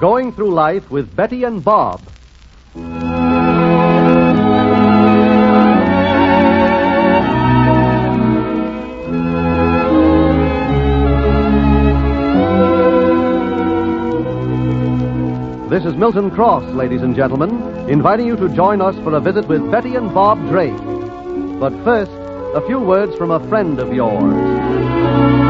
Going Through Life with Betty and Bob. This is Milton Cross, ladies and gentlemen, inviting you to join us for a visit with Betty and Bob Drake. But first, a few words from a friend of yours.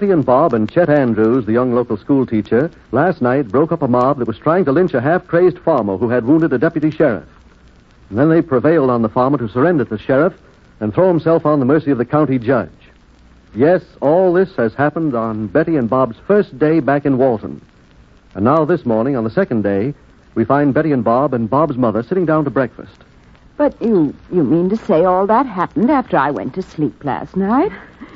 Betty and Bob and Chet Andrews, the young local school teacher, last night broke up a mob that was trying to lynch a half crazed farmer who had wounded a deputy sheriff. And then they prevailed on the farmer to surrender to the sheriff and throw himself on the mercy of the county judge. Yes, all this has happened on Betty and Bob's first day back in Walton. And now, this morning, on the second day, we find Betty and Bob and Bob's mother sitting down to breakfast. But you you mean to say all that happened after I went to sleep last night?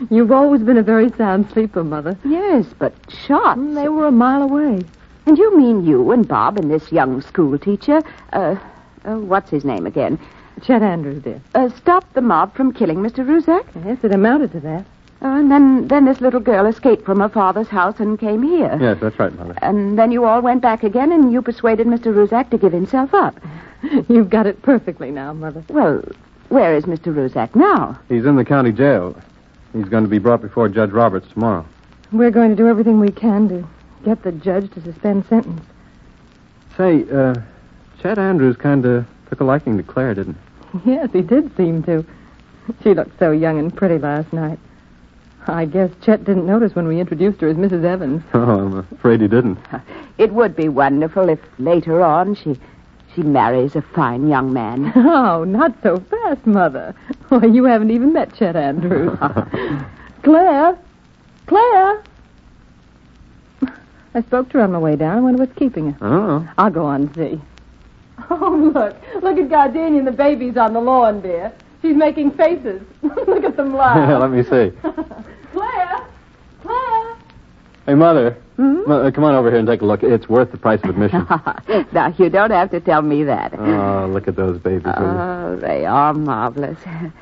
You've always been a very sound sleeper, Mother. Yes, but shots. Mm, They were a mile away. And you mean you and Bob and this young school teacher, uh, uh what's his name again, Chet Andrews, dear. uh, stopped the mob from killing Mr. Ruzak? Yes, it amounted to that. Uh, and then, then this little girl escaped from her father's house and came here. Yes, that's right, Mother. And then you all went back again and you persuaded Mr. Ruzak to give himself up. You've got it perfectly now, Mother. Well, where is Mr. Ruzak now? He's in the county jail. He's going to be brought before Judge Roberts tomorrow. We're going to do everything we can to get the judge to suspend sentence. Say, uh, Chet Andrews kind of took a liking to Claire, didn't he? Yes, he did seem to. She looked so young and pretty last night. I guess Chet didn't notice when we introduced her as Mrs. Evans. Oh, I'm afraid he didn't. It would be wonderful if later on she she marries a fine young man. Oh, not so fast, Mother. Why, you haven't even met Chet Andrews. Claire! Claire! I spoke to her on my way down. I wonder what's keeping her. Oh. I'll go on and see. Oh, look. Look at Gardenia and the babies on the lawn, dear. She's making faces. look at them laugh. Let me see. Claire! Claire! Hey, Mother. Hmm? Mo- uh, come on over here and take a look. It's worth the price of admission. now, you don't have to tell me that. oh, look at those babies. Oh, they are marvelous.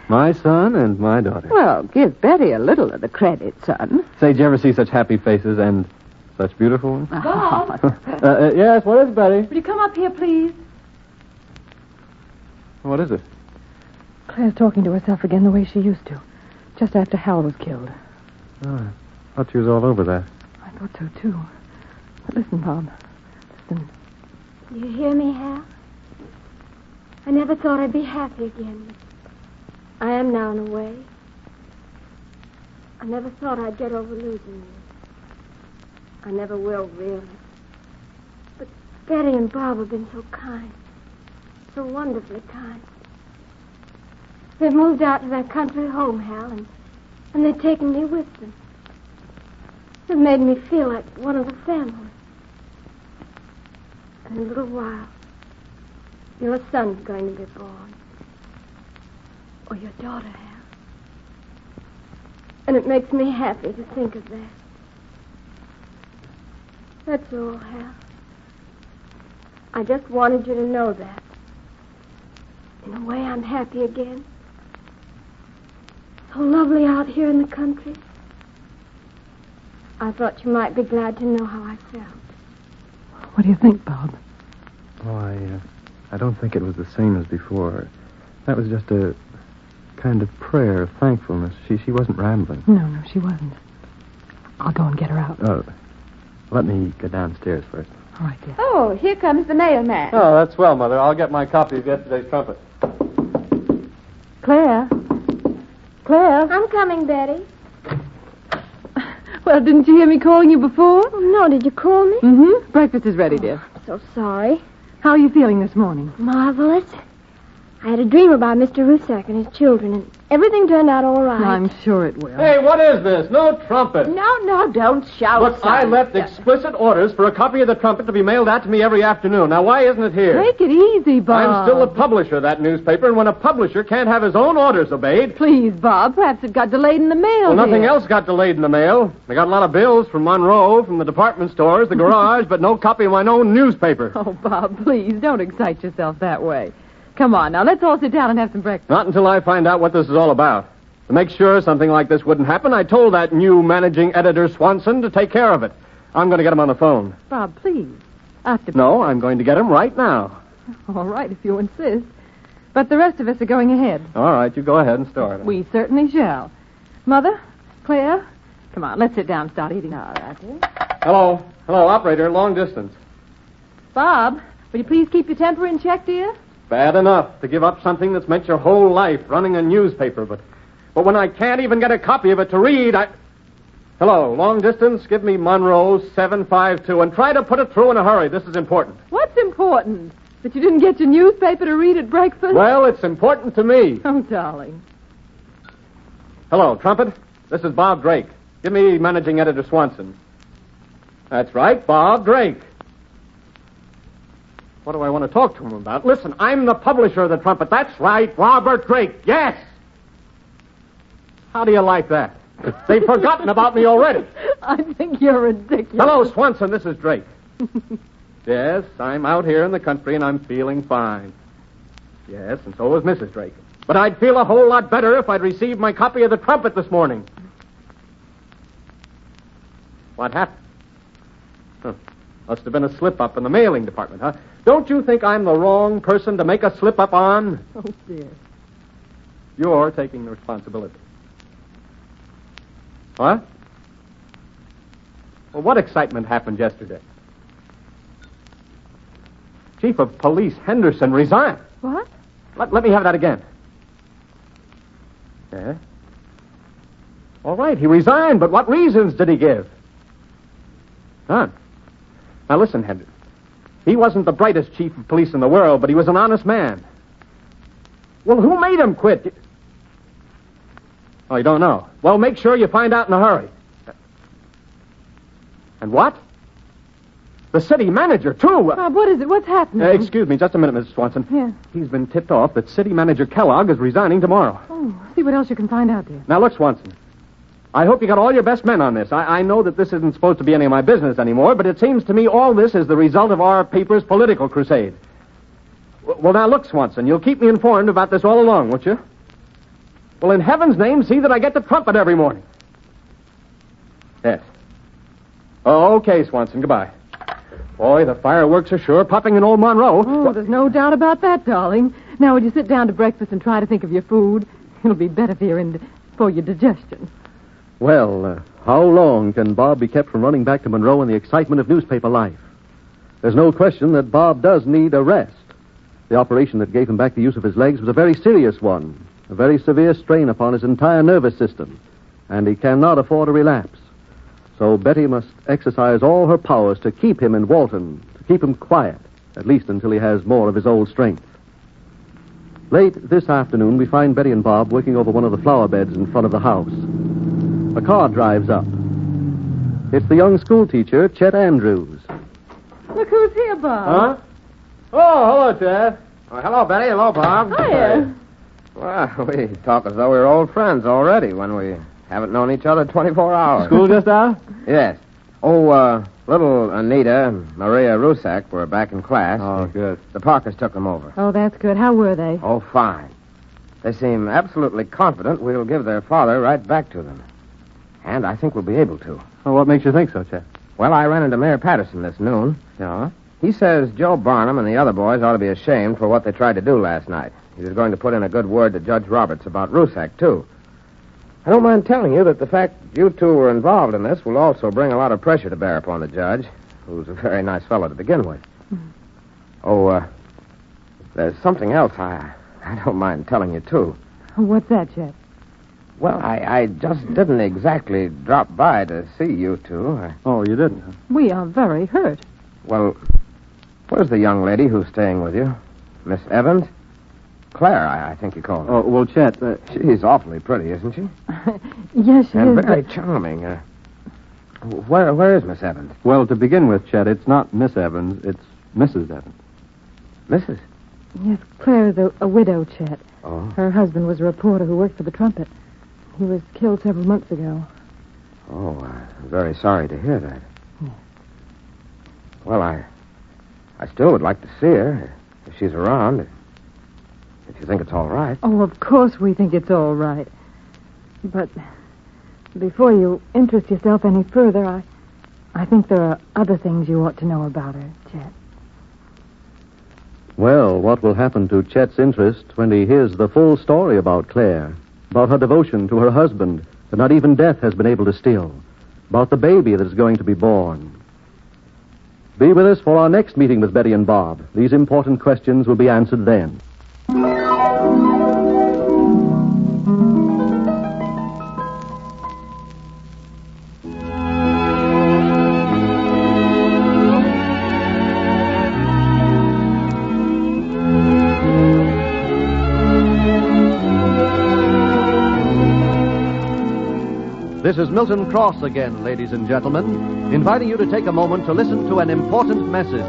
my son and my daughter. Well, give Betty a little of the credit, son. Say, did you ever see such happy faces and such beautiful ones? Bob, Uh, uh, yes, what is it, Betty? will you come up here, please? What is it? Claire's talking to herself again the way she used to, just after Hal was killed. Oh, I thought she was all over that. I thought so, too. But listen, Bob. Listen. You hear me, Hal? I never thought I'd be happy again. but I am now in a way. I never thought I'd get over losing you. I never will, really. But Betty and Bob have been so kind. So wonderfully kind. They've moved out to their country home, Hal, and, and they've taken me with them. They've made me feel like one of the family. In a little while, Your son's going to be born. Or your daughter, Hal. And it makes me happy to think of that. That's all, Hal. I just wanted you to know that. In a way, I'm happy again. So lovely out here in the country. I thought you might be glad to know how I felt. What do you think, Bob? Oh, I, uh, I don't think it was the same as before. That was just a kind of prayer of thankfulness. She, she wasn't rambling. No, no, she wasn't. I'll go and get her out. Oh, let me go downstairs first. All right, dear. Oh, here comes the mailman. Oh, that's well, Mother. I'll get my copy of yesterday's trumpet. Claire? Claire? I'm coming, Betty. Well, didn't you hear me calling you before? Oh, no, did you call me? Mm-hmm. Breakfast is ready, dear. So sorry. How are you feeling this morning? Marvelous. I had a dream about Mr. Rusak and his children, and everything turned out all right. I'm sure it will. Hey, what is this? No trumpet. No, no, don't shout. Look, I son. left explicit orders for a copy of the trumpet to be mailed out to me every afternoon. Now, why isn't it here? Take it easy, Bob. I'm still a publisher of that newspaper, and when a publisher can't have his own orders obeyed, Please, Bob. Perhaps it got delayed in the mail. well, nothing dear. else got delayed in the mail. I got a lot of bills from Monroe, from the department stores, the garage, but no copy of my own newspaper. Oh, Bob, please don't excite yourself that way. Come on, now let's all sit down and have some breakfast. Not until I find out what this is all about. To make sure something like this wouldn't happen, I told that new managing editor Swanson to take care of it. I'm going to get him on the phone. Bob, please. After. No, I'm going to get him right now. All right, if you insist. But the rest of us are going ahead. All right, you go ahead and start. We certainly shall. Mother, Claire, come on, let's sit down and start eating. All right, dear. Hello. Hello, operator, long distance. Bob, will you please keep your temper in check, dear? Bad enough to give up something that's meant your whole life, running a newspaper, but but when I can't even get a copy of it to read, I Hello, long distance, give me Monroe 752 and try to put it through in a hurry. This is important. What's important? That you didn't get your newspaper to read at breakfast? Well, it's important to me. Oh, darling. Hello, Trumpet. This is Bob Drake. Give me managing editor Swanson. That's right, Bob Drake. What do I want to talk to him about? Listen, I'm the publisher of the Trumpet. That's right, Robert Drake. Yes. How do you like that? They've forgotten about me already. I think you're ridiculous. Hello, Swanson. This is Drake. yes, I'm out here in the country and I'm feeling fine. Yes, and so is Mrs. Drake. But I'd feel a whole lot better if I'd received my copy of the Trumpet this morning. What happened? Huh. Must have been a slip up in the mailing department, huh? Don't you think I'm the wrong person to make a slip up on? Oh, dear. You're taking the responsibility. What? Well, what excitement happened yesterday? Chief of Police Henderson resigned. What? Let, let me have that again. Yeah? All right, he resigned, but what reasons did he give? None. Now listen, Henderson. He wasn't the brightest chief of police in the world, but he was an honest man. Well, who made him quit? Oh, you don't know. Well, make sure you find out in a hurry. And what? The city manager, too. Bob, what is it? What's happening? Uh, excuse me, just a minute, Mrs. Swanson. Yeah. He's been tipped off that city manager Kellogg is resigning tomorrow. Oh, see what else you can find out, dear. Now, look, Swanson. I hope you got all your best men on this. I, I know that this isn't supposed to be any of my business anymore, but it seems to me all this is the result of our paper's political crusade. W- Well, now, look, Swanson, you'll keep me informed about this all along, won't you? Well, in heaven's name, see that I get the trumpet every morning. Yes. Oh, okay, Swanson. Goodbye. Boy, the fireworks are sure popping in old Monroe. Oh, there's no doubt about that, darling. Now, would you sit down to breakfast and try to think of your food? It'll be better for your, ind- for your digestion. Well, uh, how long can Bob be kept from running back to Monroe in the excitement of newspaper life? There's no question that Bob does need a rest. The operation that gave him back the use of his legs was a very serious one, a very severe strain upon his entire nervous system, and he cannot afford a relapse. So Betty must exercise all her powers to keep him in Walton, to keep him quiet, at least until he has more of his old strength. Late this afternoon, we find Betty and Bob working over one of the flower beds in front of the house. A car drives up. It's the young schoolteacher, Chet Andrews. Look who's here, Bob. Huh? Oh, hello, Chet. Oh, hello, Betty. Hello, Bob. Hiya. Well, we talk as though we were old friends already when we haven't known each other 24 hours. School just out? Yes. Oh, uh, little Anita and Maria Rusak were back in class. Oh, good. The Parkers took them over. Oh, that's good. How were they? Oh, fine. They seem absolutely confident we'll give their father right back to them. And I think we'll be able to. Well, what makes you think so, Chet? Well, I ran into Mayor Patterson this noon. Yeah? He says Joe Barnum and the other boys ought to be ashamed for what they tried to do last night. He was going to put in a good word to Judge Roberts about Rusak, too. I don't mind telling you that the fact you two were involved in this will also bring a lot of pressure to bear upon the judge, who's a very nice fellow to begin with. Oh, uh, there's something else I, I don't mind telling you, too. What's that, Chet? Well, I, I just didn't exactly drop by to see you two. I, Oh, you didn't? huh? We are very hurt. well, where's the young lady who's staying with you? Miss Evans? Claire, I, I think you call her. Oh, well, Chet, uh, She's awfully pretty, isn't she? yes, she is. and is. very but- charming. Uh, where, where is Miss Evans? well, to begin with, Chet, it's not Miss Evans, it's Mrs. Evans. Mrs. Yes, Claire is a, a widow, Chet. Oh. Her husband was a reporter who worked for the Trumpet. He was killed several months ago. Oh, I'm very sorry to hear that. Well, I, I still would like to see her if she's around. If you think it's all right. Oh, of course we think it's all right. But before you interest yourself any further, I, I think there are other things you ought to know about her, Chet. Well, what will happen to Chet's interest when he hears the full story about Claire, about her devotion to her husband that not even death has been able to steal, about the baby that is going to be born? Be with us for our next meeting with Betty and Bob. These important questions will be answered then. Milton Cross again, ladies and gentlemen, inviting you to take a moment to listen to an important message.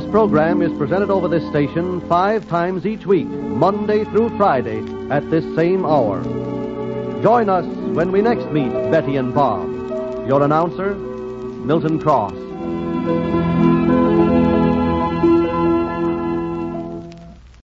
This program is presented over this station five times each week, Monday through Friday, at this same hour. Join us when we next meet Betty and Bob. Your announcer, Milton Cross.